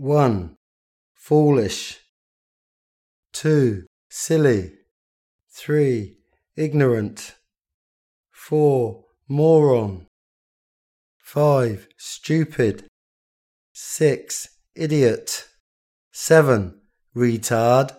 1. Foolish. 2. Silly. 3. Ignorant. 4. Moron. 5. Stupid. 6. Idiot. 7. Retard.